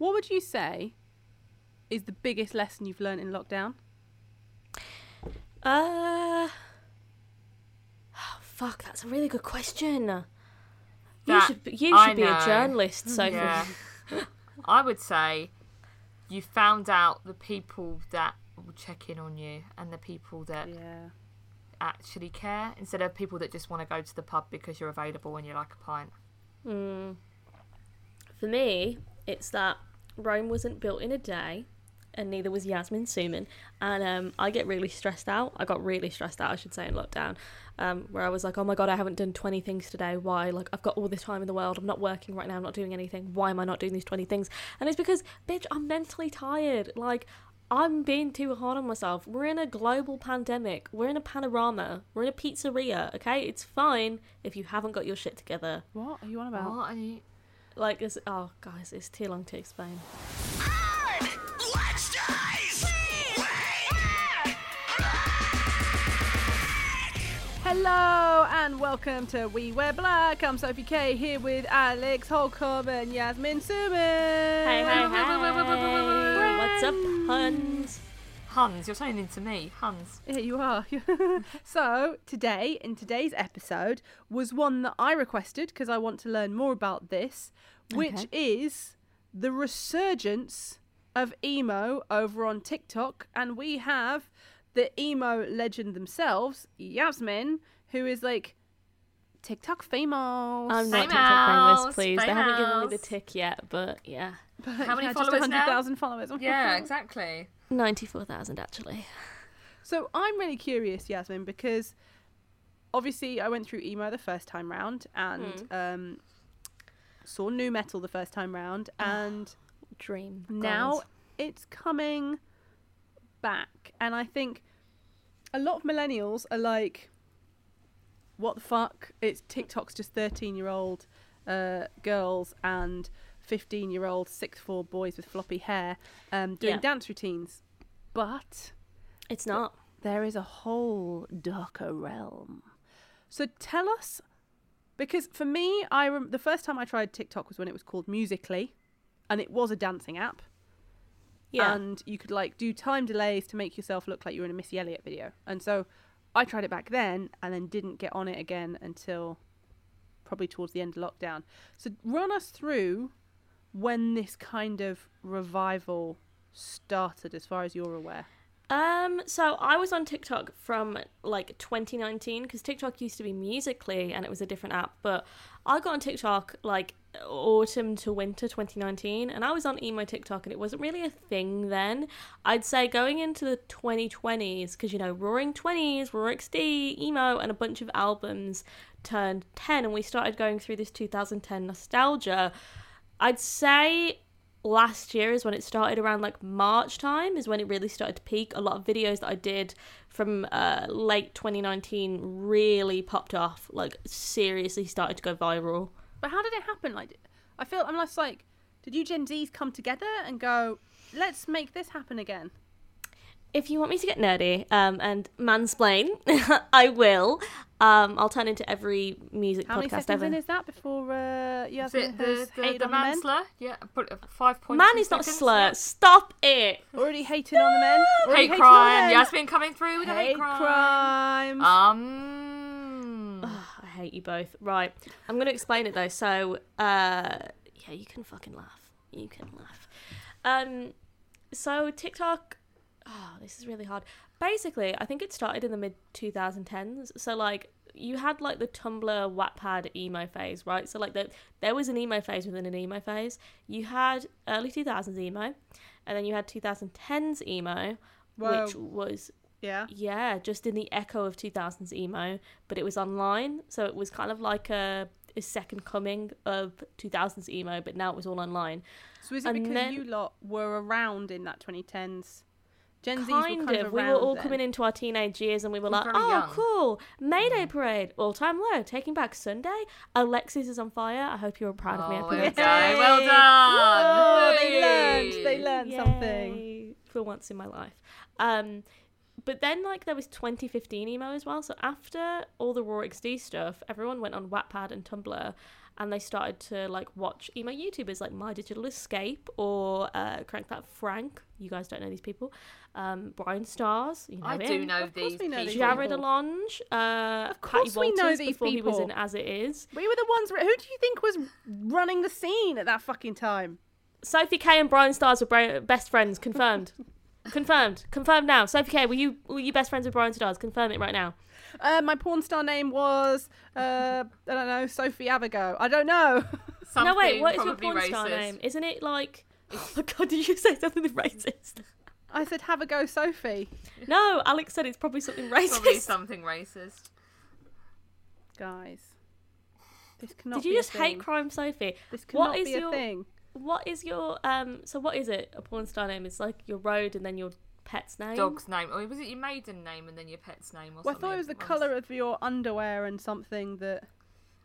What would you say is the biggest lesson you've learned in lockdown? Uh. Oh, fuck, that's a really good question. you should be- you I should be a journalist, Sophie. Yeah. I would say you found out the people that will check in on you and the people that Yeah. actually care instead of people that just want to go to the pub because you're available and you like a pint. Mm. For me, it's that Rome wasn't built in a day, and neither was Yasmin Suman. And um, I get really stressed out. I got really stressed out, I should say, in lockdown, um, where I was like, oh my god, I haven't done 20 things today. Why? Like, I've got all this time in the world. I'm not working right now. I'm not doing anything. Why am I not doing these 20 things? And it's because, bitch, I'm mentally tired. Like, I'm being too hard on myself. We're in a global pandemic. We're in a panorama. We're in a pizzeria, okay? It's fine if you haven't got your shit together. What are you on about? What? And you, Like, it's, oh, guys, it's too long to explain. Hello and welcome to We Wear Black. I'm Sophie K here with Alex Holcomb and Yasmin Suman. Hey, hey, hey. What's up, Huns? Hans, you're turning into me. Hans. Here you are. so, today, in today's episode, was one that I requested because I want to learn more about this, which Okay. is the resurgence of emo over on TikTok. And we have the emo legend themselves, Yasmin, who is like TikTok famous. I'm not Famous, TikTok famous, please. They haven't given me the famous. tick yet, but yeah. But How many yeah, followers just 100,000 followers. Yeah, exactly. 94,000 actually. So I'm really curious, Yasmin, because obviously I went through emo the first time round and um, saw nu metal the first time round, and Dream. now goals. it's coming back. And I think a lot of millennials are like, "What the fuck?" It's TikTok's just thirteen-year-old uh, girls and fifteen-year-old six-four boys with floppy hair um, doing Yeah. dance routines, but It's not. there is a whole darker realm. So tell us, because for me, I rem- the first time I tried TikTok was when it was called Musical.ly, and it was a dancing app, Yeah. and you could like do time delays to make yourself look like you were in a Missy Elliott video. And so I tried it back then, and then didn't get on it again until probably towards the end of lockdown. So run us through when this kind of revival started, as far as you're aware. Um, so I was on TikTok from like 2019 because TikTok used to be Musical.ly and it was a different app, but I got on TikTok like autumn to winter 2019 and I was on emo TikTok and it wasn't really a thing then. I'd say going into the 2020s because you know Roaring 20s, Rawr XD, emo, and a bunch of albums turned 10 and we started going through this 2010 nostalgia. I'd say last year is when it started around like March time is when it really started to peak. A lot of videos that I did from uh, late 2019 really popped off, like seriously started to go viral. But how did it happen? Like, I feel I'm less like, did you Gen Zs come together and go, let's make this happen again? If you want me to get nerdy um, and mansplain, I will. Um, I'll turn into every music How many podcast seconds ever. in is that before uh, Is Yasmin it the, the, hated the on the men? man slur? Yeah, put five points. Man is not a slur. Stop it. Already hating on the men? Already Hate hating on the crime. men? Yasmin coming through with a hate Hate crime. crimes. Um. Ugh, I hate you both. Right, I'm gonna explain it though. So, uh, yeah, you can fucking laugh. You can laugh. Um, so TikTok. Oh, this is really hard. Basically, I think it started in the mid 2010s. So like. You had like the Tumblr Wattpad emo phase, right? So like the, there was an emo phase within an emo phase. You had early 2000s emo, and then you had 2010s emo, which was yeah. yeah, just in the echo of 2000s emo, but it was online, so it was kind of like a, a second coming of 2000s emo, but now it was all online. So is it And because then- you lot were around in that 2010s? Gen were Kind, kind of. We were all then. coming into our teenage years, and we were We're like, "Oh, young." cool! Mayday parade, all time low, taking back Sunday. Alexisonfire. I hope you're proud of me. Oh, well done. Well done. Oh, they learned. They learned something. For once in my life. Um, but then like there was 2015 emo as well. So after all the Rawr XD stuff, everyone went on Wattpad and Tumblr, and they started to like watch emo YouTubers like My Digital Escape or uh, Crank That Frank. You guys don't know these people. Um, Bryan Stars, you know I him. do know Of these we know these people. Jared people. Alonge, uh, Of course Patty we know Walters these before he was in As It Is. We were the ones. Who do you think was running the scene at that fucking time? Sophie K and Bryan Stars were best friends. Confirmed. confirmed. Confirmed now. Sophie K, were you were you best friends with Bryan Stars? Confirm it right now. Uh, my porn star name was uh, I don't know Sophie Abigo. I don't know. no, wait. What is your probably porn star name? Isn't it like? Oh my god! Did you say something racist? I said have a go, Sophie. No, Alex said it's probably something racist. Probably something racist. Guys, this cannot. Did you be a just hate crime Sophie? This cannot is be a your- thing. What is your um? So what is it? A porn star name? It's like your road and then your pet's name. Dog's name. Or was it your maiden name and then your pet's name or Well, I something? thought it was the colour of your underwear and something that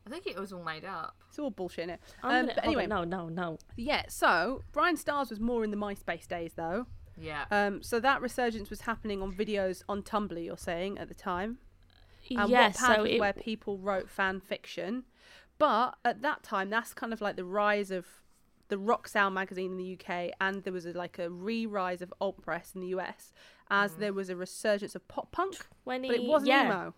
I think it was all made up. it's all bullshit in it. Um, gonna, but hold on, anyway, no, no, no. yeah. So Bryan Stars was more in the MySpace days though. Yeah. Um, so that resurgence was happening on videos on Tumblr. You're saying at the time. And yes, Wattpad so was it, where people wrote fan fiction. But at that time, that's kind of like the rise of the rock sound magazine in the UK, and there was a, like a re-rise of alt press in the US, as there was a resurgence of pop punk, when he, but it wasn't yeah. emo.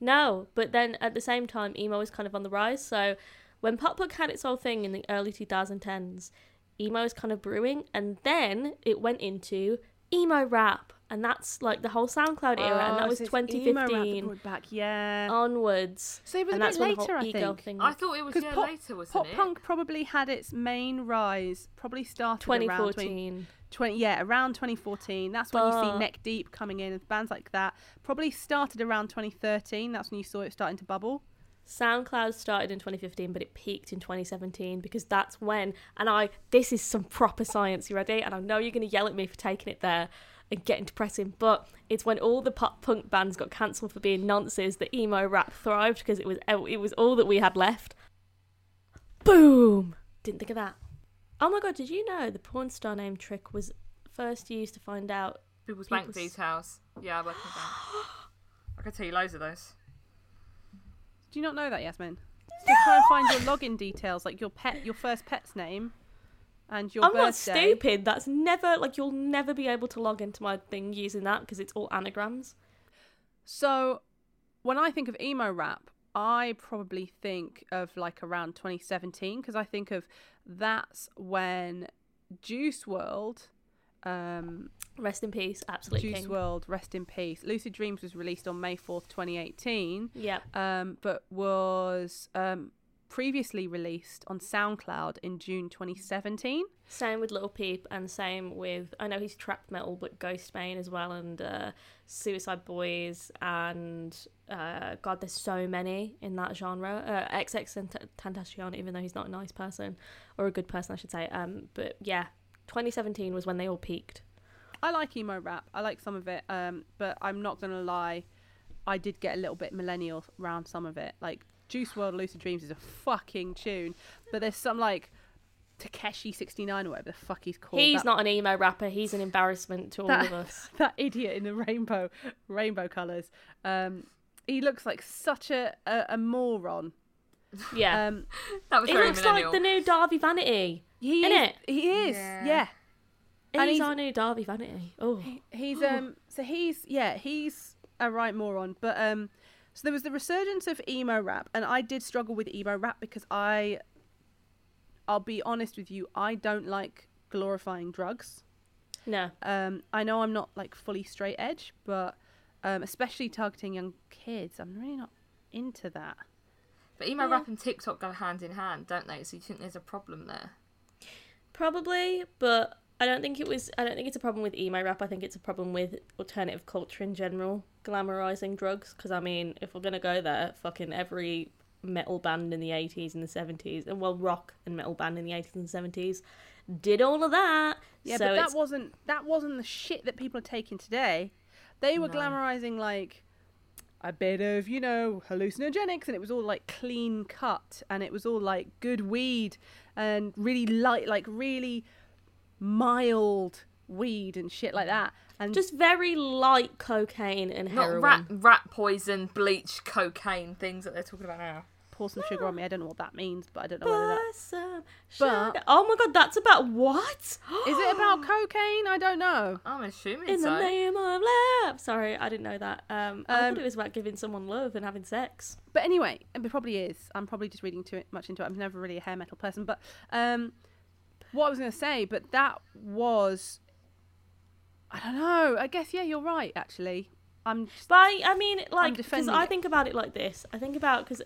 No, but then at the same time, emo was kind of on the rise. So when pop punk had its whole thing in the early 2010s, emo is kind of brewing, and then it went into emo rap, and that's like the whole SoundCloud era, and that Oh, was so it's emo rap 2015 back, yeah. onwards. so it was and a bit when the later, whole I e-girl think. thing. I thought it was yeah pop- later, wasn't Pop it? punk probably had its main rise, probably started around 20, 2014. 20 yeah, around 2014. That's when you see Neck Deep coming in and bands like that. Probably started around 2013. That's when you saw it starting to bubble. SoundCloud started in 2015, but it peaked in 2017 because that's when. And I, this is some proper science. You ready? And I know you're going to yell at me for taking it there and getting depressing, but it's when all the pop punk bands got cancelled for being nonces that emo rap thrived because it was oh, it was all that we had left. Boom! Didn't think of that. Oh my god! Did you know the porn star name trick was first used to find out? People's bank details. Yeah, I work in bank. I could tell you loads of those. Do you not know that, Yasmin? So try and find your login details, like your pet, your first pet's name, and your I'm not stupid. That's never like you'll never be able to log into my thing using that because it's all anagrams. So, when I think of emo rap, I probably think of like around 2017 because I think of that's when Juice WRLD, um, Rest in peace, absolute Juice king. World, rest in peace. Lucid Dreams was released on May 4th, 2018, Yeah, um, but was um, previously released on SoundCloud in June 2017. same with Lil Peep, and same with I know he's trap metal, but Ghostemane as well, and uh, Suicide Boys, and uh, God, there's so many in that genre. Uh, XX and Tentacion, even though he's not a nice person or a good person, I should say. Um, but yeah, 2017 was when they all peaked. I like emo rap. I like some of it, um, but I'm not gonna lie. I did get a little bit millennial around some of it. Like Juice WRLD, Lucid Dreams is a fucking tune, but there's some like Tekashi 69 or whatever the fuck he's called. he's that, not an emo rapper. He's an embarrassment to all that, of us. that idiot in the rainbow rainbow colors. Um, he looks like such a a, a moron. Yeah. Um, That was he very looks millennial. like the new Dahvie Vanity. He is. Innit? He is. Yeah. Yeah. And He's he's- our new Dahvie Vanity. Oh, He's um so he's yeah, he's a right moron. But um so there was the resurgence of emo rap and I did struggle with emo rap because I I'll be honest with you, I don't like glorifying drugs. no. Um I know I'm not like fully straight edge, but um especially targeting young kids, I'm really not into that. But emo Yeah. rap and TikTok go hand in hand, don't they? So you think there's a problem there? Probably, but I don't think it was. I don't think it's a problem with emo rap. I think it's a problem with alternative culture in general, glamorizing drugs. Because I mean, if we're gonna go there, fucking every metal band in the eighties and the seventies, and well, rock and metal band in the eighties and seventies, did all of that. Yeah, so but that it's- wasn't that wasn't the shit that people are taking today. They were No. glamorizing like a bit of, you know, hallucinogenics and it was all like clean cut and it was all like good weed and really light like really mild weed and shit like that. And Just very light cocaine and Not heroin. rat, rat poison, bleach, cocaine things that they're talking about now. Pour some sugar on me. I don't know what that means, but I don't know whether that Pour some But- sugar- oh my god, that's about what? is it about cocaine. I don't know. I'm assuming In so. the name of love. Sorry, I didn't know that. Um, I Um, thought it was about giving someone love and having sex. But anyway, it probably is. I'm probably just reading too much into it. I'm never really a hair metal person. But um, what I was going to say, but that was, I don't know. I guess yeah, you're right. Actually, I'm. Just, But I, I mean, like, because I think about it like this. I think about because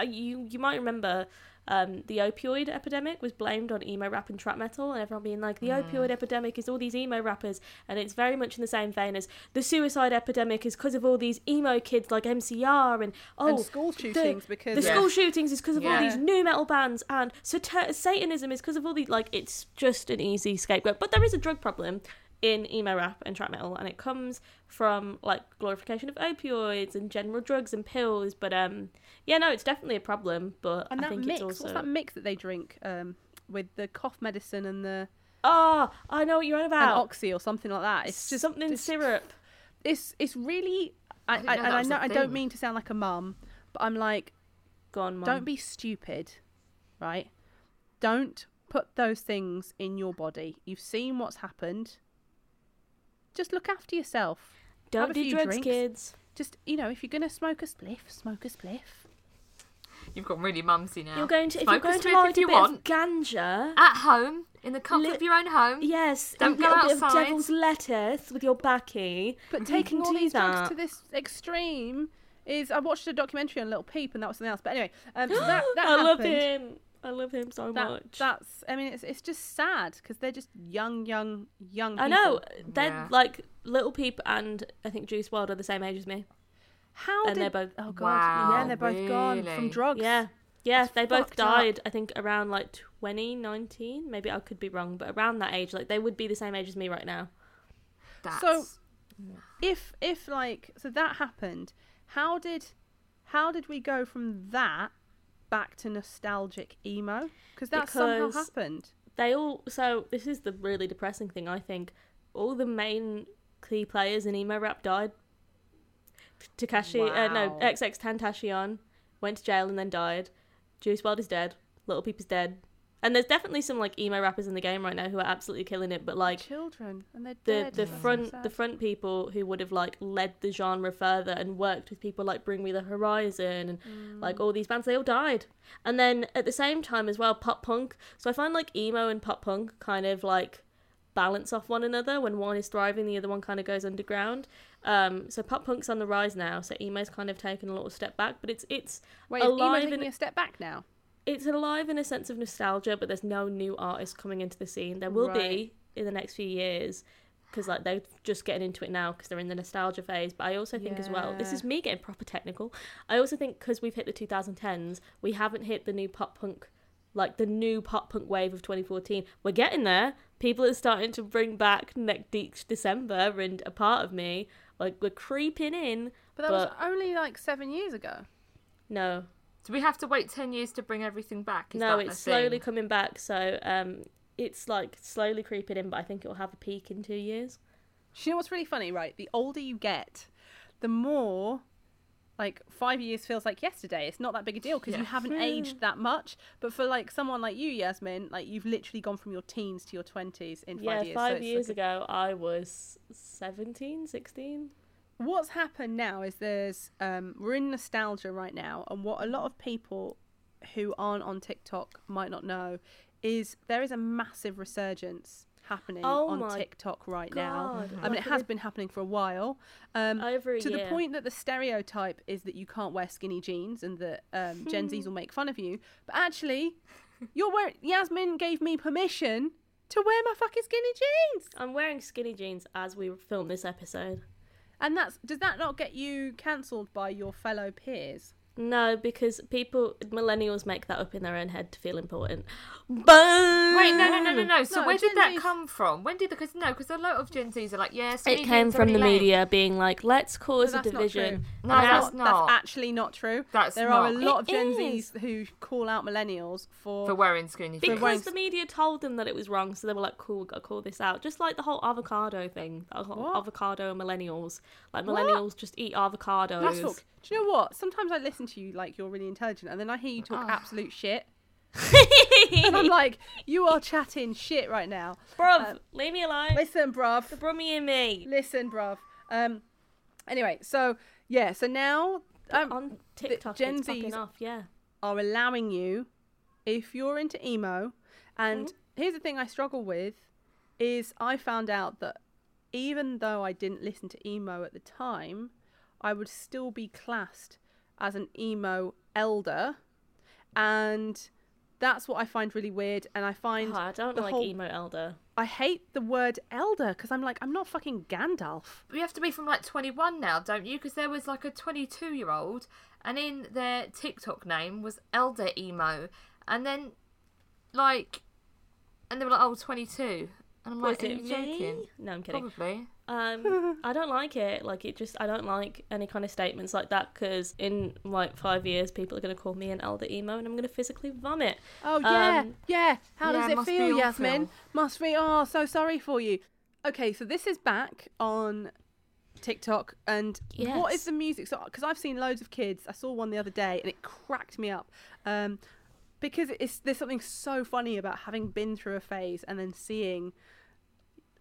you you might remember um, the opioid epidemic was blamed on emo rap and trap metal, and everyone being like, the opioid epidemic is all these emo rappers, and it's very much in the same vein as the suicide epidemic is because of all these emo kids like MCR and oh and school shootings because the Yeah. school shootings is because of all these nu metal bands, and Sat- Satanism is because of all these. Like, it's just an easy scapegoat. But there is a drug problem in emo rap and trap metal, and it comes from like glorification of opioids and general drugs and pills. But um, yeah, no, it's definitely a problem. But and I that think mix. it's also What's that mix that they drink um, with the cough medicine and the oh, I know what you're on and about. oxy or something like that? It's just something it's, syrup. It's it's really. I, didn't I, know and I know I don't mean to sound like a mum, but I'm like, Gone, mum. don't be stupid, right? Don't put those things in your body. You've seen what's happened. Just look after yourself. Don't have a do few drugs, drinks. kids. Just you know, if you're gonna smoke a spliff, smoke a spliff. You've got really mumsy now. You're going to if you're going to spliff light if a you bit want. of ganja. At home, in the comfort Li- of your own home. Yes, Don't a go little bit of devil's lettuce with your backy. But taking all do these drugs to this extreme is. I watched a documentary on Lil Peep, and that was something else. But anyway, um, so that that I love happened. him. I love him so That, much. that's. I mean, it's it's just sad because they're just young, young, young. I know. They're Yeah. like Lil Peep and I think Juice WRLD are the same age as me. How and did? they're both oh god, Wow, yeah, they're both gone from drugs. yeah. Yeah, That's they both fucked up. died I think around like 2019. Maybe I could be wrong, but around that age like they would be the same age as me right now. That's, So- If if like so that happened, how did how did we go from that back to nostalgic emo? Because that somehow happened. They all so this is the really depressing thing I think. All the main key players in emo rap died. Tekashi, uh, no, Wow. XXXTentacion went to jail and then died. Juice WRLD is dead. Lil Peep is dead. And there's definitely some like emo rappers in the game right now who are absolutely killing it, but like children and they're the dead. the That's front the front people who would have like led the genre further and worked with people like Bring Me the Horizon and Mm. like all these bands they all died. And then at the same time as well pop punk. So I find like emo and pop punk kind of like balance off one another when one is thriving the other one kind of goes underground. Um so pop punk's on the rise now so emo's kind of taken a little step back but it's it's Wait, is emo alive taking in- a step back now? It's alive in a sense of nostalgia, but there's no new artists coming into the scene. There will be in the next few years because like they're just getting into it now because they're in the nostalgia phase. But I also think as well, this is me getting proper technical. I also think because we've hit the 2010s, we haven't hit the new pop punk. Like the new pop punk wave of 2014, we're getting there. People are starting to bring back Neck Deep December and a part of me. Like we're creeping in. But that But- was only like seven years ago. No, do we have to wait ten years to bring everything back? Is no, that it's slowly thing? coming back. So um, it's like slowly creeping in, but I think it'll have a peak in two years. Do you know what's really funny, right? The older you get, the more like five years feels like yesterday. It's not that big a deal because you haven't aged that much. But for like someone like you, Yasmin, like you've literally gone from your teens to your twenties in five yeah, years. five so years like ago, I was 17, 16. What's happened now is there's um, we're in nostalgia right now, and what a lot of people who aren't on TikTok might not know is there is a massive resurgence happening Oh on TikTok right now. I mean, it has been happening for a while. Um, Over a to the point that the stereotype is that you can't wear skinny jeans and that um, Gen Zs will make fun of you. But actually, you're wearing. Yasmin gave me permission to wear my fucking skinny jeans, I'm wearing skinny jeans as we film this episode. And that's does that not get you cancelled by your fellow peers? No, because people millennials make that up in their own head to feel important. Boom. Wait, no, no, no, no, no. So No, where Gen did that Zs come from? When did the because no, because a lot of Gen Zs are like, yeah, It came from the lame. media being like, let's But cause a that's not true. division. No, And that's now- not. That's actually not true. That's there not. are a lot of It Gen is. Zs who call out millennials for. for wearing skinny jeans. Because wearing- the media told them that it was wrong, so they were like, "Cool, we gotta call this out." Just like the whole avocado thing, the whole What? avocado and millennials. Like What? millennials just eat avocados. Let's talk. Do you know what? Sometimes I listen to you like you're really intelligent, and then I hear you talk Ah. absolute shit, and I'm like, you are chatting shit right now. Bruv, Um, leave me alone. Listen, bruv. The Brummy and me. Listen, bruv. Um. Anyway, so yeah, so now um, On TikTok, Gen it's popping Zs off. Yeah. are allowing you, if you're into emo, and Mm-hmm. here's the thing I struggle with, is I found out that even though I didn't listen to emo at the time, I would still be classed as an emo elder, and that's what I find really weird. And I find Oh, I don't like whole- emo elder. I hate the word elder because I'm like I'm not fucking Gandalf. You have to be from like 21 now, don't you? Because there was like a 22 year old, and in their TikTok name was Elder Emo, and then like, and they were like, oh, 22. And I'm Was like, are it you joking? me? No, I'm kidding. Probably. Um, I don't like it. Like it just, I don't like any kind of statements like that because in like five years, people are gonna call me an elder emo, and I'm gonna physically vomit. Oh yeah, Um, yeah. How yeah, does it must be feel. Yasmin? Must be. Oh, so sorry for you. Okay, so this is back on TikTok, and what is the music? So, because I've seen loads of kids. I saw one the other day, and it cracked me up. Um, because it's there's something so funny about having been through a phase and then seeing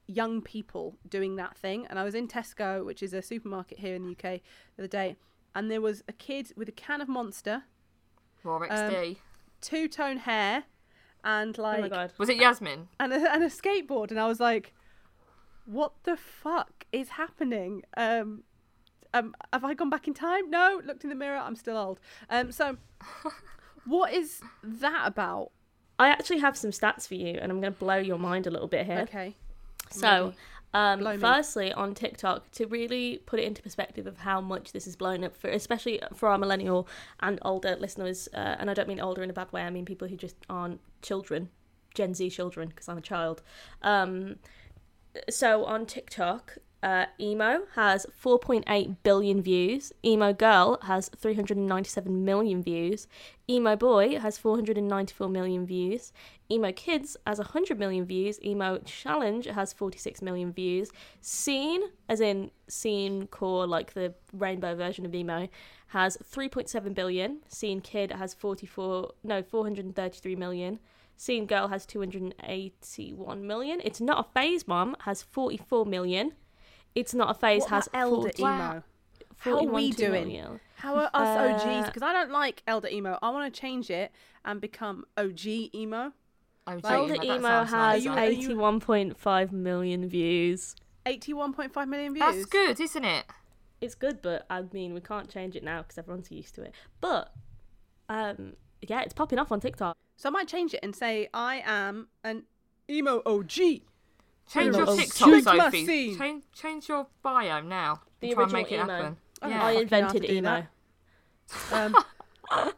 young people doing that thing. And I was in Tesco, which is a supermarket here in the UK, the other day, and there was a kid with a can of Monster, Rawr XD. two tone hair, and like oh my god. was it Yasmin? and a, and a skateboard, and I was like, "What the fuck is happening?" Um, um, have I gone back in time? No. Looked in the mirror. I'm still old. Um, so what is that about? I actually have some stats for you, and I'm gonna blow your mind a little bit here. Okay. So, um, firstly, on TikTok, to really put it into perspective of how much this is blown up for, especially for our millennial and older listeners, uh, and I don't mean older in a bad way, I mean people who just aren't children, Gen Z children, because I'm a child. Um, so on TikTok, uh, emo has 4.8 billion views. Emo girl has 397 million views. Emo boy has 494 million views. Emo kids has 100 million views. Emo challenge has 46 million views. Scene, as in scene core, like the rainbow version of emo, has 3.7 billion. Scene kid has 44, no, 433 million. Scene Girl has 281 million. It's Not a Phase Mom has 44 million. It's Not a Phase What has elder 40, emo? Wow. How are we doing? million. How are us OGs? Uh, Because I don't like elder emo. I want to change it and become OG emo. Like- Elder that Emo has Are nicer. you- 81.5 million views. 81.5 million views. That's good, isn't it? It's good, but I mean, we can't change it now because everyone's used to it. But, um, yeah, it's popping off on TikTok. So I might change it and say I am an emo OG. Change your Oh, TikTok, Sophie. Change, change your bio now. The try and original make it emo. happen. I Yeah. I fucking know how invented to emo. Um,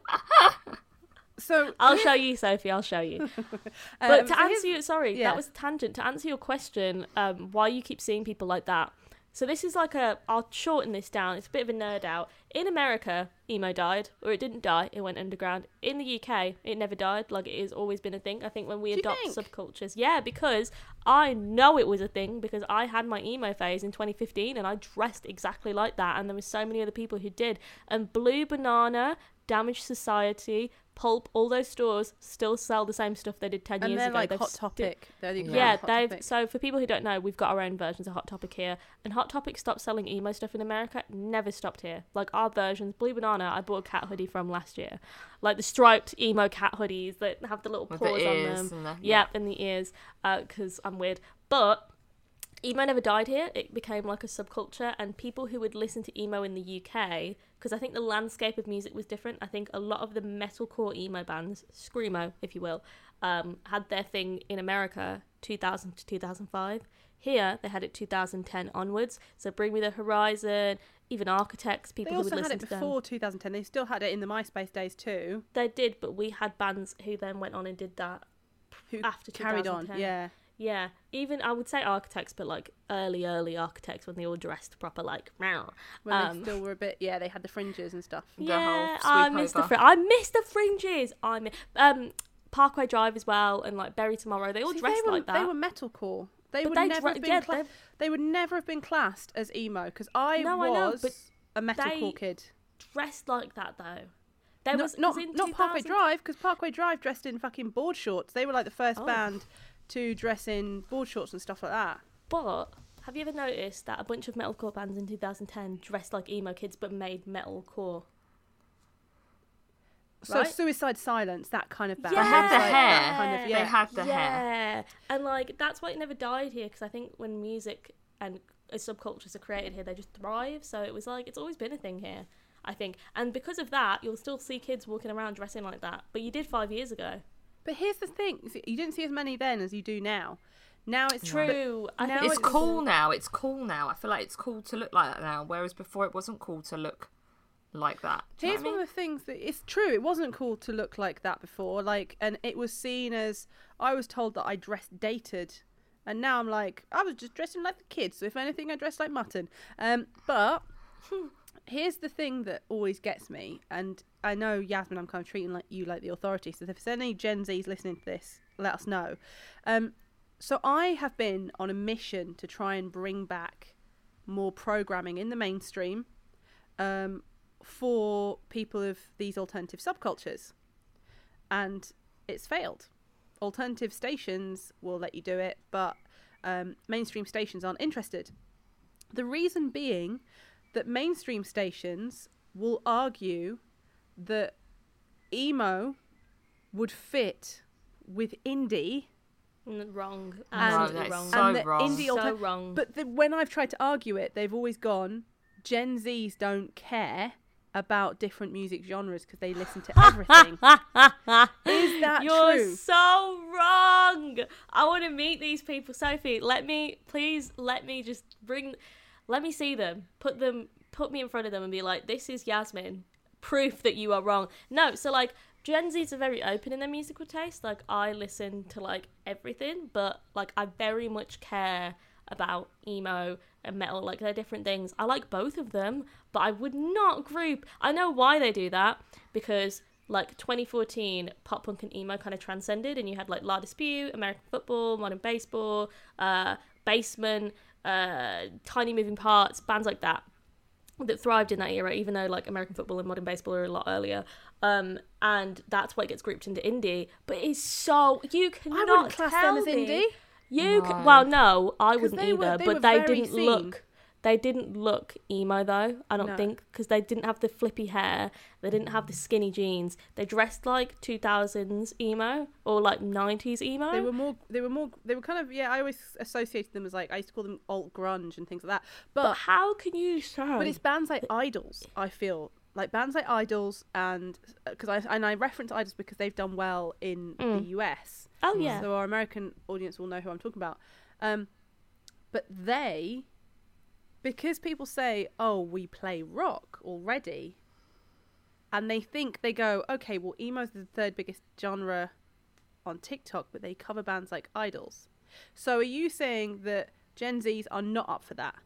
so I'll show you, Sophie. I'll show you. um, But to so answer you, sorry, yeah. that was a tangent. To answer your question, um, why you keep seeing people like that. So this is like a. I'll shorten this down. It's a bit of a nerd out. In America, emo died, or it didn't die. It went underground. In the UK, it never died. Like it has always been a thing. I think when we Do adopt subcultures, yeah, because I know it was a thing because I had my emo phase in 2015 and I dressed exactly like that, and there were so many other people who did. And Blue Banana, Damaged Society, Pulp, all those stores still sell the same stuff they did 10 and years they're ago. like They've Hot sti- Topic. They're the yeah, they've Topic. so for people who don't know, we've got our own versions of Hot Topic here, and Hot Topic stopped selling emo stuff in America. Never stopped here. Like our versions, Blue Banana, I bought a cat hoodie from last year, like the striped emo cat hoodies that have the little With paws the on them. and the Yep, and the ears, uh, because I'm weird. But emo never died here. It became like a subculture, and people who would listen to emo in the UK, because I think the landscape of music was different. I think a lot of the metalcore emo bands, screamo, if you will, um, had their thing in America 2000 to 2005. Here they had it 2010 onwards. So Bring Me the Horizon, even Architects, people They who would also had listen it to them. before 2010. They still had it in the MySpace days too. They did, but we had bands who then went on and did that Who after carried on? Yeah. Yeah, even I would say architects, but like early, early architects when they all dressed proper, like meow. When Um, they still were a bit. Yeah, they had the fringes and stuff. Yeah, I sweep miss the fr- I miss the fringes. I miss um Parkway Drive as well, and like Bury Tomorrow. They all See, dressed they were, like that. They were metalcore. They But would they never dre- have been. yeah, cla- they- would never have been classed as emo because I No, I know, was a metalcore kid. dressed like that though. There Not was not, not Parkway Drive because Parkway Drive dressed in fucking board shorts. They were like the first Oh. band to dress in board shorts and stuff like that. But have you ever noticed that a bunch of metalcore bands in 2010 dressed like emo kids but made metalcore? So Right? Suicide Silence, that kind of band. They had the Like, hair. that Kind of, They yeah. had the hair. yeah, and like that's why it never died here because I think when music and uh, subcultures are created here, they just thrive. So it was like it's always been a thing here. I think, and because of that, you'll still see kids walking around dressing like that. But you did five years ago. But here's the thing: you didn't see as many then as you do now. Now it's True. I now It's it's- cool now. It's cool now. I feel like it's cool to look like that now, whereas before it wasn't cool to look like that. Do you Here's know what I one of the things that it's true. It wasn't cool to look like that before. Like, and it was seen as I was told that I dressed dated, and now I'm like I was just dressing like the kids. So if anything, I dressed like mutton. Um, but here's the thing that always gets me, and I know Yasmin, I'm kind of treating like you like the authority. So if there's any Gen Zs listening to this, let us know. Um, so I have been on a mission to try and bring back more programming in the mainstream. Um, for people of these alternative subcultures. And it's failed. Alternative stations will let you do it, but um, mainstream stations aren't interested. The reason being that mainstream stations will argue that emo would fit with indie N- wrong. No, Absolutely that's wrong. so and the wrong. indie So alter- wrong. But the, when I've tried to argue it, they've always gone, Gen Zs don't care about different music genres because they listen to everything. Is that You're true? so wrong. I want to meet these people, Sophie. Let me, please, let me just bring, let me see them. Put them, put me in front of them, and be like, "This is Yasmin. Proof that you are wrong." No, so like Gen Zs are very open in their musical taste. Like I listen to like everything, but like I very much care about emo and metal. Like they're different things. I like both of them, but I would not group. I know why they do that because like 2014 pop punk and emo kind of transcended and you had like La Dispute, American Football, Modern Baseball, uh, Basement, uh, Tiny Moving Parts, bands like that that thrived in that era, even though like American football and modern baseball are a lot earlier. Um, and that's why it gets grouped into indie. But it's so you cannot I wouldn't class tell them as me- indie. You No. can, well, no, I wouldn't they were- either. they but were they very didn't seen. look. They didn't look emo though. I don't No. think because they didn't have the flippy hair. They didn't have the skinny jeans. They dressed like 2000s emo or like 90s emo. They were more. They were more. They were kind of. Yeah, I always associated them as like I used to call them alt grunge and things like that. but But how can you say? but it's bands like IDLES. I feel like bands like IDLES and because I and I reference IDLES because they've done well in the Mm. US. oh yeah. So our American audience will know who I'm talking about. Um, but they, because people say, "Oh, we play rock already," and they think they go, "Okay, well, emo's the third biggest genre on TikTok, but they cover bands like IDLES." So are you saying that Gen Zs are not up for that?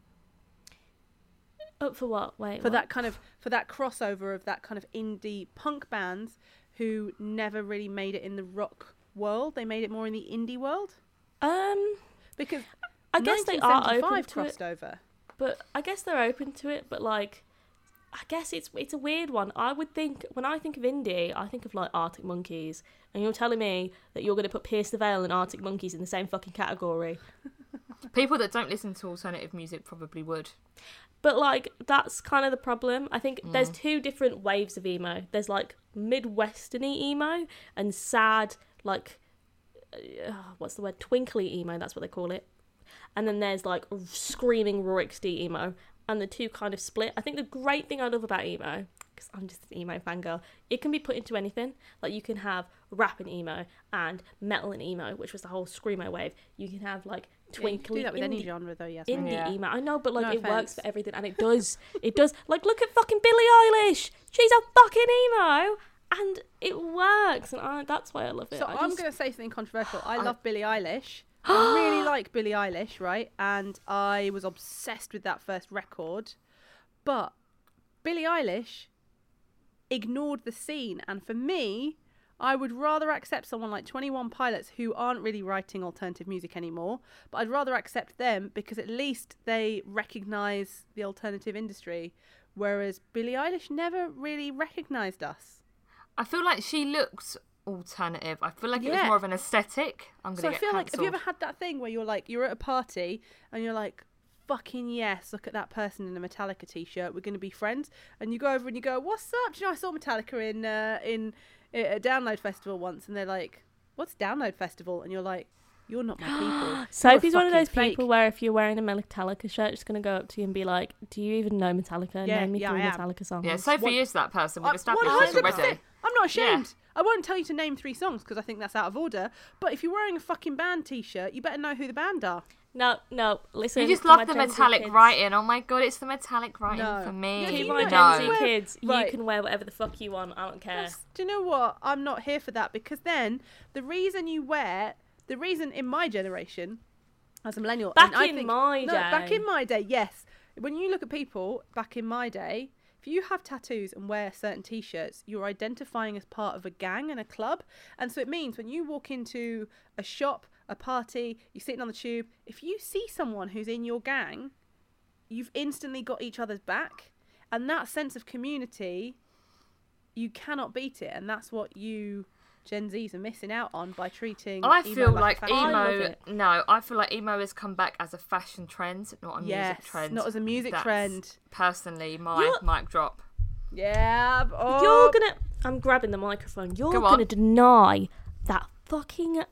Up for what? Wait. For what? that kind of for that crossover of that kind of indie punk bands who never really made it in the rock world. They made it more in the indie world Um, because I guess they are open 1975 to it. over. But I guess they're open to it. But like, I guess it's it's a weird one. I would think when I think of indie, I think of like Arctic Monkeys, and you're telling me that you're going to put Pierce the Veil and Arctic Monkeys in the same fucking category. People that don't listen to alternative music probably would. But like that's kind of the problem. I think there's two different waves of emo. There's like midwesterny emo and sad like uh, what's the word twinkly emo. That's what they call it. And then there's like screaming rawr XD emo, and the two kind of split. I think the great thing I love about emo because I'm just an emo fangirl. It can be put into anything. Like you can have rap and emo and metal and emo, which was the whole screamo wave. You can have like Yeah, you twinkly can do that with any indie- genre, though. Yes. indie Yeah. emo. I know, but like No it works for everything, and it does. it does. Like look at fucking Billie Eilish. She's a fucking emo, and it works, and I, that's why I love it. So I I'm going to say something controversial. I I- love Billie Eilish. I really like Billie Eilish, right? And I was obsessed with that first record. But Billie Eilish ignored the scene. And for me, I would rather accept someone like 21 Pilots who aren't really writing alternative music anymore. But I'd rather accept them because at least they recognize the alternative industry. Whereas Billie Eilish never really recognized us. I feel like she looks alternative. I feel like it was Yeah. more of an aesthetic. I'm gonna So I get feel like, have you cancelled. ever had that thing where you're like, you're at a party and you're like, fucking yes, look at that person in a Metallica t-shirt. We're going to be friends. And you go over and you go, what's up? Do you know, I saw Metallica in uh, in at a Download Festival once, and they're like, what's Download Festival? And you're like, you're not my people. Sophie's You're one of fucking those people where if you're wearing a Metallica shirt, she's gonna go up to you and be like, "Do you even know Metallica? Yeah, Name me yeah, three I am. Metallica songs." Yeah, Sophie What- is that person. We've I- established this 100%. already. I'm not ashamed. I won't tell you to name three songs because I think that's out of order. But if you're wearing a fucking band t-shirt, you better know who the band are. No, no. Listen, You just love the metallic kids. writing. Oh my god, it's the metallic writing No. for me. Yeah, To you know- Gen Z no. kids, Right. you can wear whatever the fuck you want. I don't care. That's- do you know what? I'm not here for that because then the reason you wear the reason in my generation as a millennial Back and I in think, my no, back in my day, yes. When you look at people back in my day, if you have tattoos and wear certain t-shirts, you're identifying as part of a gang and a club, and so it means when you walk into a shop, a party, you're sitting on the tube, if you see someone who's in your gang, you've instantly got each other's back, and that sense of community you cannot beat it, and that's what you Gen Zs are missing out on by treating. I emo feel like, like a fashion. I love emo. No, I feel like emo has come back as a fashion trend, not a yes, music trend. not as a music That's trend. Personally, my You're- mic drop. Yeah. Oh, You're gonna. I'm grabbing the microphone. You're Go gonna on. deny that fucking.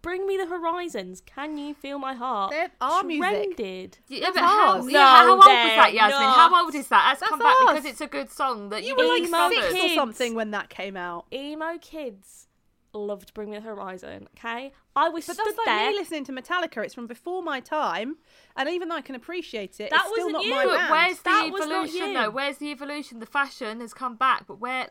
Bring me the horizons. Can you feel my heart? They're our music. Trended. Yeah, That's but how, ours. yeah, how old was that, Yasmin? How old is that? That's, That's come back because it's a good song that you, You were like Emo six kids. or something when that came out. Emo kids loved Bring Me the Horizon. Okay, I was But stood that's like there. me listening to Metallica. It's from before my time, and even though I can appreciate it, That it's still wasn't not you. my But band. where's the That evolution though? Where's the evolution? The fashion has come back, but where?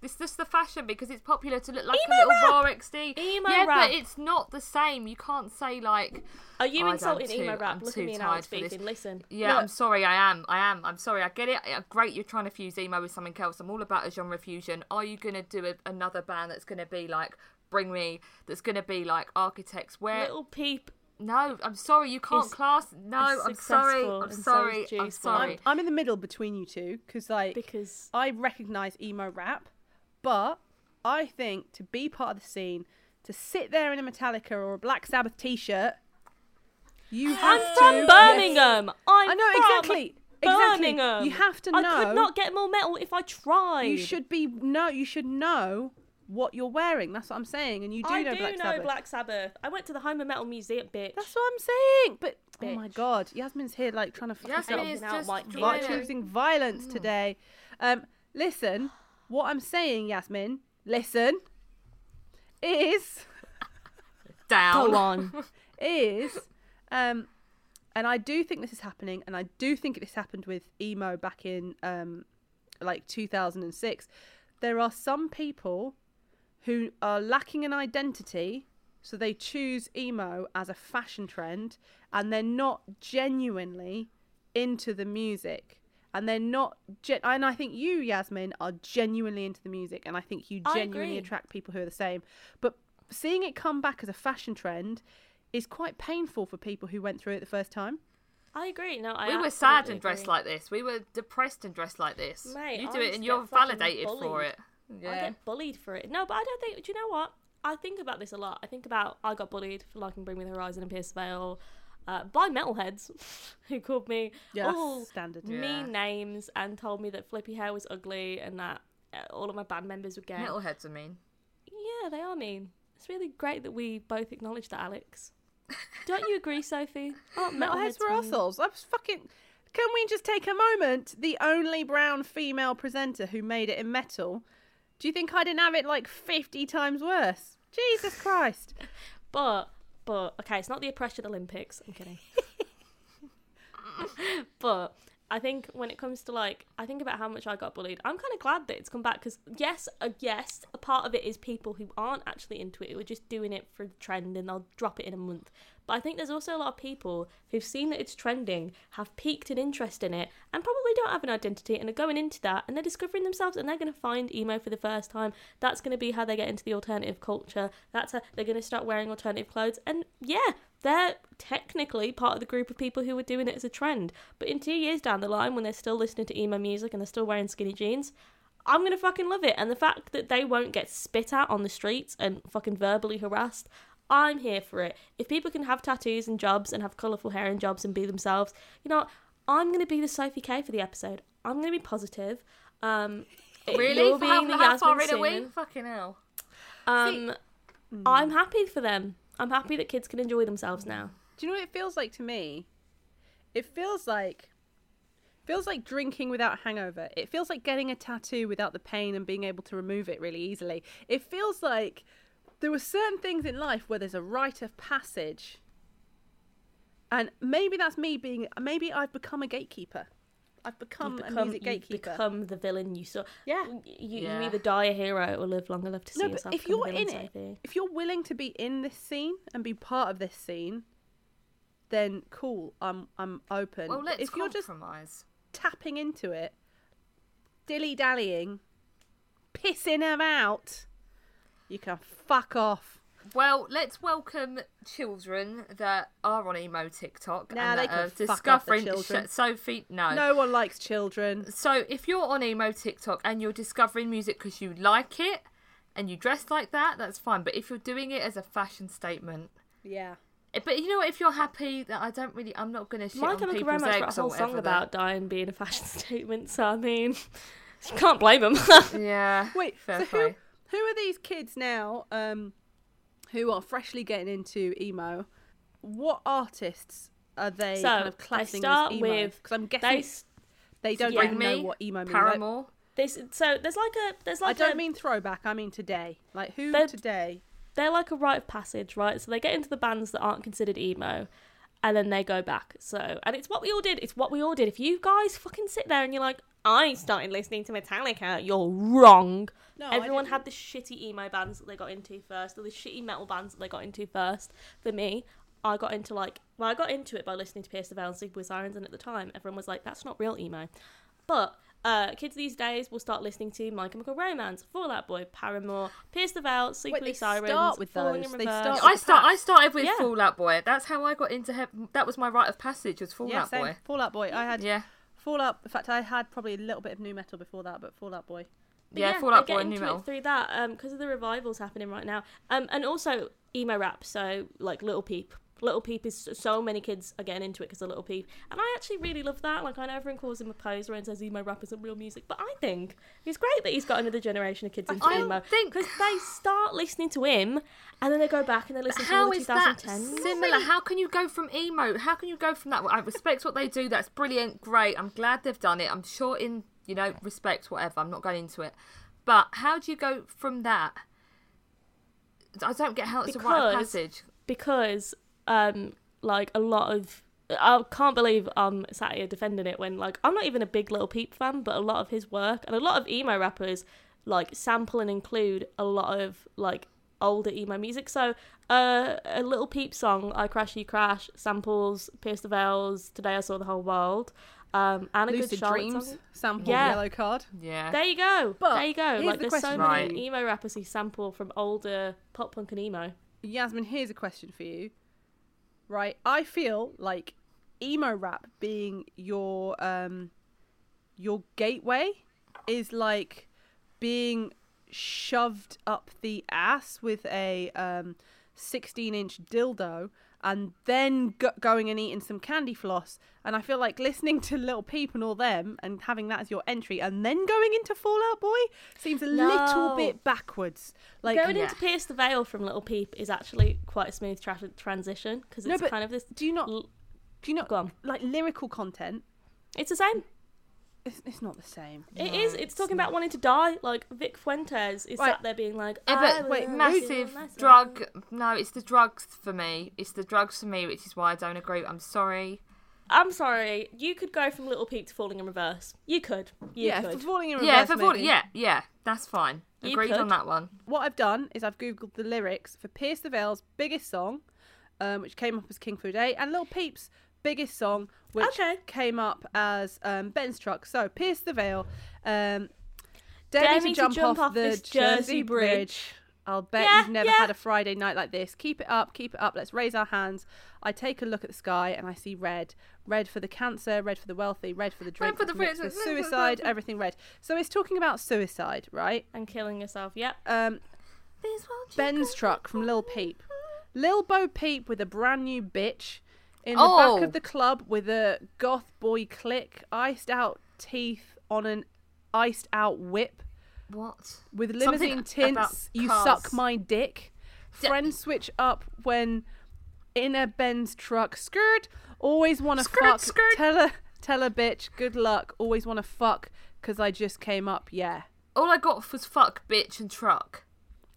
It's just the fashion because it's popular to look like Emo a little rap. rawr XD. Emo yeah, rap. but it's not the same. You can't say like, Are you Oh, insulting too- emo rap? I'm Look too at me now. I'm tired for this. speaking. Listen. yeah, Look. I'm sorry, I am, I am, I'm sorry. I get it. Great, you're trying to fuse emo with something else. I'm all about a genre fusion. Are you gonna do a, another band that's gonna be like Bring Me? That's gonna be like Architects? Where? Lil Peep. No, I'm sorry, you can't class. No, I'm sorry. I'm and so sorry. I'm sorry. I'm, I'm in the middle between you two because like Because I recognise emo rap, but I think to be part of the scene, to sit there in a Metallica or a Black Sabbath t-shirt, you have I'm to. from yes. Birmingham. I'm I know from exactly. Exactly. Birmingham. You have to I know. could not get more metal if I tried. You should be no. You should know what you're wearing. That's what I'm saying, and you do I know do Black know Sabbath. Black Sabbath. I went to the Home of Metal Museum, bitch. That's what I'm saying. But oh my god, Yasmin's here like trying to fuck Yasmin herself is out just my trying like ear. choosing violence today. Um, listen, what I'm saying, Yasmin, listen, is down. Go on. is um and I do think this is happening and I do think this happened with emo back in um like 2006 there are some people who are lacking an identity so they choose emo as a fashion trend and they're not genuinely into the music and they're not gen- and I think you Yasmin are genuinely into the music and I think you genuinely attract people who are the same but seeing it come back as a fashion trend is quite painful for people who went through it the first time. I agree. No, I we were sad absolutely and dressed agree. like this. We were depressed and dressed like this. Mate, you I do it and you're get fucking validated for bullied. it. I get bullied for it. No, but I don't think. Do you know what? I think about this a lot. I think about I got bullied for liking Bring Me the Horizon and Pierce Vale uh, by metalheads who called me Yeah, all standard. Yeah. mean names and told me that Flippy Hair was ugly and that uh, all of my band members were gay. Metalheads, I mean. Yeah, they are mean. It's really great that we both acknowledge that, Alex. Don't you agree, Sophie? Aren't Metalheads were mean? assholes. I was fucking Can we just take a moment? The only brown female presenter who made it in metal. Do you think I didn't have it like 50 times worse? Jesus Christ. But but okay, it's not the oppression Olympics. I'm kidding. but I think when it comes to like, I think about how much I got bullied. I'm kind of glad that it's come back because yes, uh, yes, a part of it is people who aren't actually into it who are just doing it for the trend and they'll drop it in a month. But I think there's also a lot of people who've seen that it's trending, have peaked an interest in it, and probably don't have an identity and are going into that and they're discovering themselves and they're going to find emo for the first time. That's going to be how they get into the alternative culture. That's how they're going to start wearing alternative clothes. And yeah, they're technically part of the group of people who are doing it as a trend. But in two years down the line, when they're still listening to emo music and they're still wearing skinny jeans, I'm gonna fucking love it. And the fact that they won't get spit at on the streets and fucking verbally harassed, I'm here for it. If people can have tattoos and jobs and have colourful hair and jobs and be themselves, you know, I'm gonna be the Sophie K for the episode. I'm gonna be positive. Um, Really? You're how, the how far in are. Fucking hell. Um, I'm happy for them. I'm happy that kids can enjoy themselves now. Do you know what it feels like to me? It feels like feels like drinking without hangover. It feels like getting a tattoo without the pain and being able to remove it really easily. It feels like there were certain things in life where there's a rite of passage. And maybe that's me being maybe I've become a gatekeeper. I've become, You've a music you've gatekeeper. become the villain you saw. Yeah. You, Yeah. you either die a hero or live long enough to see no, but yourself if you're a in it, if you're willing to be in this scene and be part of this scene, then cool. I'm I'm open. Well, let's if you're just compromise. tapping into it, dilly dallying, pissing them out, you can fuck off. Well, let's welcome children that are on emo TikTok Nah, and they that can are fuck off the discovering children. Sh- Sophie. No. No one likes children. So if you're on emo TikTok and you're discovering music because you like it and you dress like that, that's fine. But if you're doing it as a fashion statement, Yeah. Eh, but you know what? If you're happy that I don't really, I'm not going to shit My on Chemical people's Romance a eggs or whole song about dying being a fashion statement, so I mean, you can't blame them. Yeah. Wait, Fair so play. who who are these kids now? Um, who are freshly getting into emo? What artists are they So, kind of they classing start as emo? with- Because I'm guessing they they, don't yeah. even Bring know what emo means. Paramore. this so there's like a there's like I don't a, mean throwback. I mean today. Like who They're- today? they're like a rite of passage, right? So they get into the bands that aren't considered emo, and then they go back. So and it's what we all did. It's what we all did. If you guys fucking sit there and you're like, I started listening to Metallica, you're wrong. No, Everyone had the shitty emo bands that they got into first, or the shitty metal bands that they got into first. For me, I got into like, well, I got into it by listening to Pierce the Veil and with Sirens, and at the time, everyone was like, that's not real emo. But uh, kids these days will start listening to My Chemical Romance, Fall Out Boy, Paramore, Pierce the Veil, Sleep Wait, they Sirens, start with Falling those. in They start I start. I started with Yeah. Fall Out Boy. That's how I got into. He- that was my rite of passage. Was Fallout yeah, same. Boy. Fall Out Boy. I had Yeah. Fallout. In fact, I had probably a little bit of nu metal before that, but Fall Out Boy. But Yeah, yeah, Fall Out Boy and Nu Metal. through that because of the revivals happening right now, um, and also emo rap. So like Lil Peep, Lil Peep is so many kids are getting into it because of Lil Peep, and I actually really love that. Like I know everyone calls him a poser and says emo rap isn't real music, but I think it's great that he's got another generation of kids into I emo think- because they start listening to him and then they go back and they listen to all How the is that 2010s. similar? How can you go from emo? How can you go from that? I respect what they do. That's brilliant. Great. I'm glad they've done it. I'm sure in you know respect whatever. I'm not going into it. But how do you go from that? I don't get how it's a rite of passage. because um like a lot of I can't believe I'm sat here defending it when like I'm not even a big Lil Peep fan, but a lot of his work and a lot of emo rappers like sample and include a lot of like older emo music. So uh, a Lil Peep song, "I Crash You Crash," samples Pierce the Veils, "Today I Saw the Whole World," um, and a good Lucid Charlotte Dreams. song. Sample Yeah. Yellow Card. Yeah. There you go. But there you go. Like the there's so many for you. emo rappers who sample from older pop punk and emo. Yasmin, here's a question for you. Right, I feel like emo rap being your um your gateway is like being shoved up the ass with a um 16 inch dildo and then go- going and eating some candy floss and i feel like listening to lil peep and all them and having that as your entry and then going into fall out boy seems a little bit backwards like Going Yeah. into Pierce the Veil from Lil Peep is actually quite a smooth tra- transition because No, it's but kind of this. do you not l- do you not Go on. like lyrical content It's the same. It's, it's not the same. No. It's it's talking about wanting to die. Like Vic Fuentes is Right. sat there being like, Yeah, "I but wait, will massive kill drug. No, it's the drugs for me. It's the drugs for me, which is why I don't agree. I'm sorry. I'm sorry. You could go from Lil Peep to Falling in Reverse. You could. You yeah, could. for falling in reverse. yeah, for forty. maybe. Yeah, yeah, that's fine. You Agreed on that one. What I've done is I've googled the lyrics for Pierce the Veil's biggest song, um, which came up as King for a Day, and Lil Peep's biggest song, which Okay. came up as um, Benz Truck. So Pierce the Veil, um, Dare dare, me to to jump, jump off, off the Jersey Bridge. Bridge. I'll bet Yeah, you've never yeah. had a Friday night like this. Keep it up, keep it up. Let's raise our hands. I take a look at the sky and I see red. Red for the cancer, red for the wealthy, red for the drink, for the red for the- suicide, everything red. So it's talking about suicide, right? and killing yourself. Yep. Um, Benz Truck from Lil Peep. Lil Bo Peep with a brand new bitch in the Oh. back of oh. the club with a GothBoiClique, iced out teeth on an iced out whip What? with Something limousine tints. You suck my dick. D- Friends switch up when in a Benz truck. Skirt. Always want to fuck. skirt. Tell a tell a bitch. Good luck. Always want to fuck because I just came up. Yeah. All I got was fuck, bitch, and truck.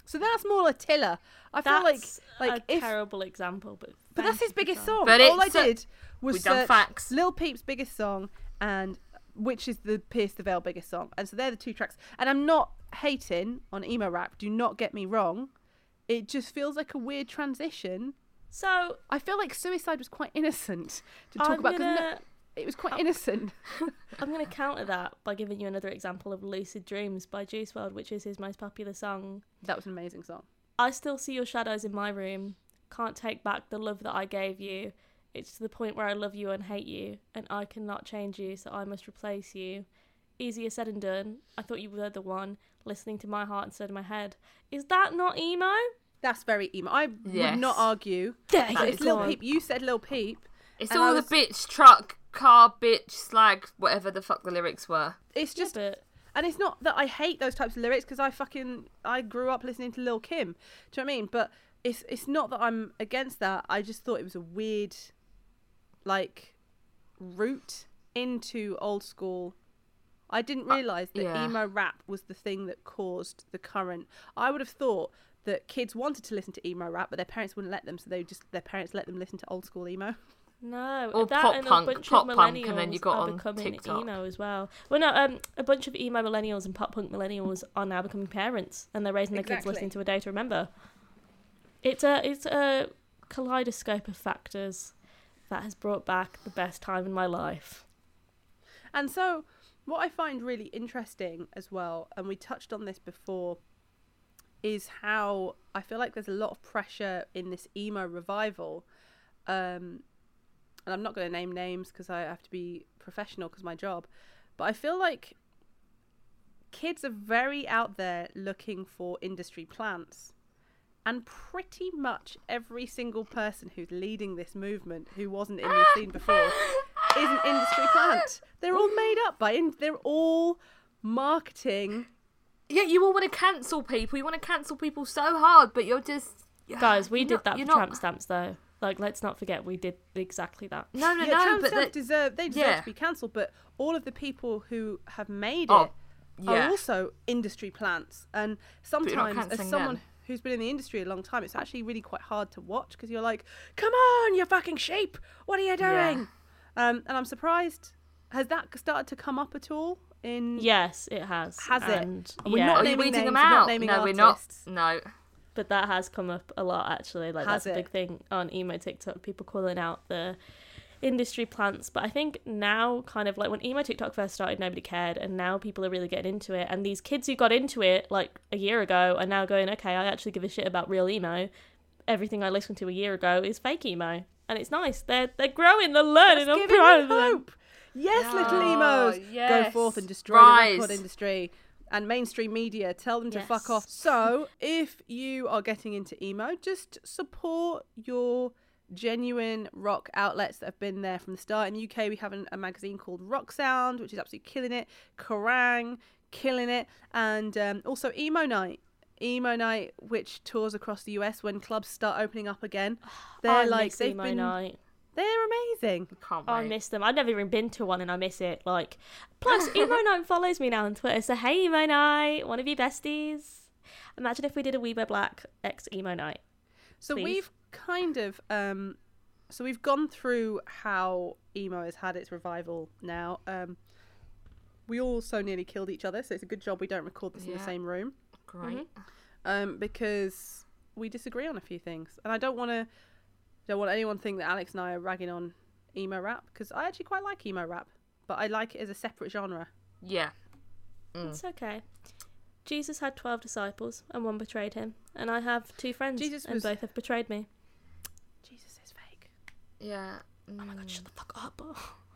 So that's more Attila. I feel like like a if terrible example, but But that's his biggest song. But All I did was we done search facts. Lil Peep's biggest song and which is the Pierce the Veil biggest song. And so they're the two tracks. And I'm not hating on emo rap. Do not get me wrong. It just feels like a weird transition. So I feel like Suicide was quite innocent to talk I'm about. 'cause gonna it was quite innocent. I'm gonna counter that by giving you another example of "Lucid Dreams" by Juice WRLD, which is his most popular song. that was an amazing song. I still see your shadows in my room. Can't take back the love that I gave you. It's to the point where I love you and hate you, and I cannot change you, so I must replace you. Easier said than done. I thought you were the one listening to my heart instead of my head. Is that not emo? That's very emo. I Yes. would not argue. There you it's Lil go. Peep. You said Lil Peep. It's all was- the bitch, truck, car, bitch, slag, whatever the fuck the lyrics were. It's just Yeah, but And it's not that I hate those types of lyrics because I fucking I grew up listening to Lil Kim. Do you know what I mean? But it's it's not that I'm against that. I just thought it was a weird, like, route into old school. I didn't realize that yeah. emo rap was the thing that caused the current. I would have thought that kids wanted to listen to emo rap, but their parents wouldn't let them, so they just their parents let them listen to old school emo. No, Or that pop and punk, a bunch pop of punk, millennials and then you got are on becoming TikTok. emo as well. Well, no, um, a bunch of emo millennials and pop punk millennials are now becoming parents, and they're raising their kids listening to a day to remember. It's a it's a kaleidoscope of factors that has brought back the best time in my life. And so, what I find really interesting as well, and we touched on this before, is how I feel like there's a lot of pressure in this emo revival. Um, and I'm not going to name names because I have to be professional because my job. But I feel like kids are very out there looking for industry plants. And pretty much every single person who's leading this movement who wasn't in the scene before is an industry plant. They're all made up by, in- they're all marketing. Yeah, you all want to cancel people. You want to cancel people so hard, but you're just Guys, we did not- that for you're tramp stamps though. Like, let's not forget we did exactly that. No, no, yeah, no. tramp But stamps that, deserve they deserve yeah. to be cancelled. But all of the people who have made Oh, it yeah. are also industry plants. And sometimes, as cancelling someone them. Who's been in the industry a long time, it's actually really quite hard to watch because you're like, "Come on, you fucking sheep! What are you Yeah. doing?" Um, and I'm surprised. Has that started to come up at all? In Yes, it has. Has it? and, We're yeah, not naming weeding them names, we're not out? no, we're not. No. but that has come up a lot actually. Like Has that's a big thing on emo TikTok. People calling out the industry plants. But I think now, kind of like when emo TikTok first started, nobody cared, and now people are really getting into it. And these kids who got into it like a year ago are now going, okay, I actually give a shit about real emo. Everything I listened to a year ago is fake emo, and it's nice. They're they're growing, they're learning. That's I'm giving proud me of them. hope. Yes, little Oh, emos, go forth and destroy Rise. the record industry and mainstream media. Tell them to fuck off. So, if you are getting into emo, just support your genuine rock outlets that have been there from the start. In the UK, we have an, a magazine called Rock Sound, which is absolutely killing it. Kerrang, killing it, and um, also Emo Night. Emo Night, which tours across the US when clubs start opening up again. They're I like miss they've emo been night. They're amazing. Can't Oh, I miss them. I've never even been to one, and I miss it. Like, plus Emo Night follows me now on Twitter. So hey, Emo Night, one of your besties. Imagine if we did a We Wear Black X Emo Night. So Please. we've kind of um so we've gone through how emo has had its revival now. Um we also nearly killed each other, so it's a good job we don't record this in the same room. Great. Um because we disagree on a few things. And I don't want to don't want anyone to think that Alex and I are ragging on emo rap because I actually quite like emo rap, but I like it as a separate genre. Yeah. Mm. It's okay. Jesus had twelve disciples, and one betrayed him, and I have two friends, Jesus and was- both have betrayed me. Jesus is fake. Yeah. Oh my god, mm. shut the fuck up.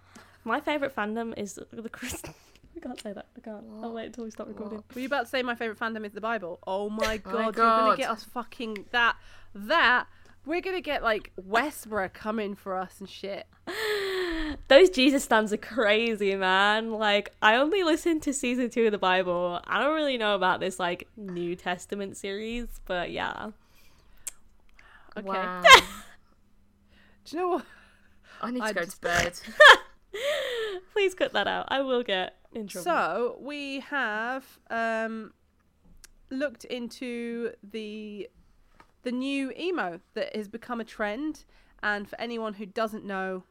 my favourite fandom is the, the Christian. I can't say that. I can't. I'll wait until we stop recording. Were you about to say my favorite fandom is the Bible? Oh my god, you're gonna get us fucking that that. We're gonna get like Westboro coming for us and shit. Those Jesus stands are crazy, man. Like, I only listened to season two of the Bible. I don't really know about this like New Testament series, but yeah. Okay. Wow. Do you know what? I need to I go just- to bed. Please cut that out. I will get in trouble. So we have um, looked into the the new emo that has become a trend, and for anyone who doesn't know,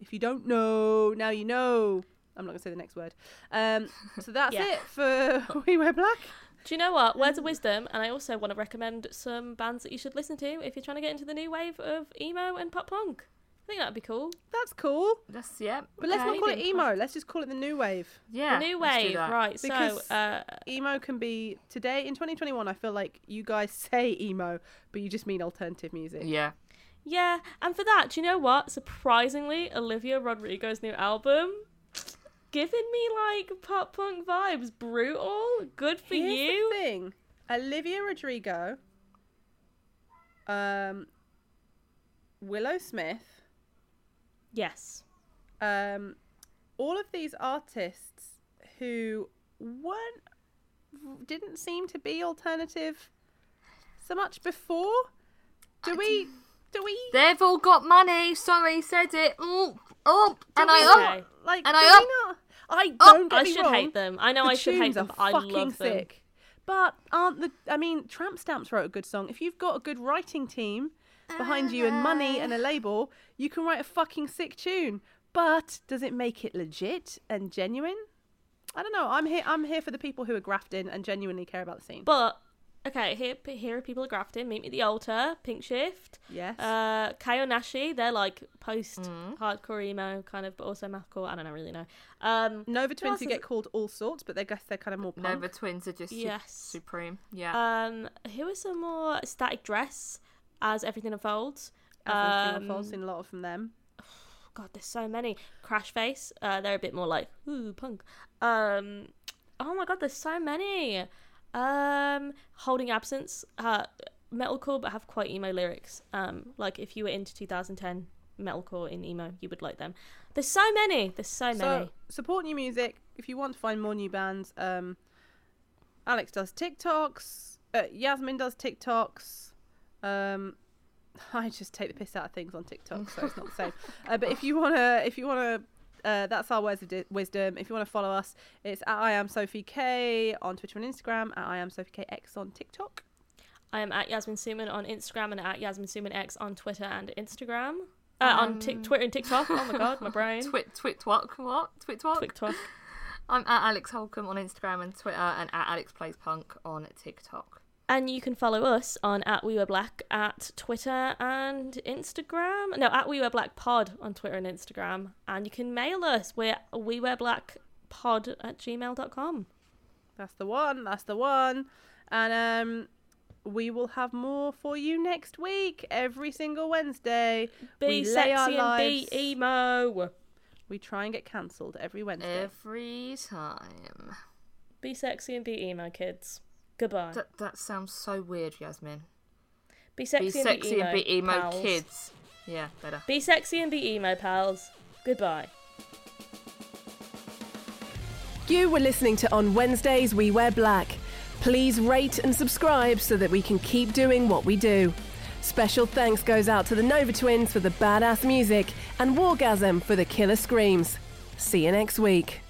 if you don't know, now you know. I'm not gonna say the next word. Um, so that's Yeah. it for We Wear Black. Do you know what? Words of wisdom, and I also want to recommend some bands that you should listen to if you're trying to get into the new wave of emo and pop punk. I think that'd be cool. That's cool, That's yeah. but let's not call it emo. Let's just call it the new wave. Yeah. the new let's do wave, that. right? Because- so, uh, Emo can be today in 2021. I feel like you guys say emo, but you just mean alternative music. Yeah. yeah, and for that, do you know what? Surprisingly, Olivia Rodrigo's new album. Giving me like pop punk vibes, brutal. Good for Here's you. The thing, Olivia Rodrigo, um, Willow Smith, Yes. um, all of these artists who weren't didn't seem to be alternative so much before. Do we? Do we? They've all got money. Sorry, said it. Oh, oh, and do we I Okay. not, like. and I we not? I oh, don't get I should wrong, hate them. I know the I should hate them, but I love them. sick. But aren't the? I mean, Tramp Stamps wrote a good song. If you've got a good writing team behind you and money and a label, you can write a fucking sick tune. But does it make it legit and genuine? I don't know. I'm here. I'm here for the people who are grafting and genuinely care about the scene. But okay, here here are people at Grafton. Meet me at the altar. Pink Shift. yes. Uh, Kaonashi. They're like post Mm. hardcore emo kind of, but also mathcore. I don't know, really know. Um, Nova Twins else who is get it? called all sorts, but they guess they're kind of more punk. Nova Twins are just su- Yes. supreme. Yeah. um, who are some more static dress as everything unfolds? Everything um, unfolds in a lot from them. God, there's so many. Crash Face, uh, they're a bit more like ooh punk. Um, oh my God, there's so many. Um, Holding Absence, uh, metalcore, but have quite emo lyrics. Um, like if you were into 2010 metalcore in emo, you would like them. There's so many. There's so many. Support new music. If you want to find more new bands, um, Alex does TikToks. Uh, Yasmin does TikToks. Um, I just take the piss out of things on TikTok, so it's not the same. Uh, but if you wanna, if you wanna, uh, that's our words of di- wisdom. If you wanna follow us, it's at I am Sophie K on Twitter and Instagram. At I am Sophie K X on TikTok. I am at Yasmin Suman on Instagram and at Yasmin Suman X on Twitter and Instagram. Uh, on Tik Um, Twitter and TikTok. Oh my God, my brain. Twit twit twat what? Twit twat. TikTok. I'm at Alex Holcomb on Instagram and Twitter, and at Alex Plays Punk on TikTok. And you can follow us on at We Wear Black at Twitter and Instagram. No, at We Wear Black Pod on Twitter and Instagram. And you can mail us. We're We Wear Black Pod at gmail.com. That's the one. That's the one. And um, we will have more for you next week, every single Wednesday. Be We sexy and be emo. We try and get cancelled every Wednesday. Every time. Be sexy and be emo, kids. Goodbye. That that sounds so weird, Yasmin. Be sexy, Be sexy and be emo, pals. kids. Yeah, better. Be sexy and be emo, pals. Goodbye. You were listening to On Wednesdays We Wear Black. Please rate and subscribe so that we can keep doing what we do. Special thanks goes out to the Nova Twins for the badass music and Wargasm for the killer screams. See you next week.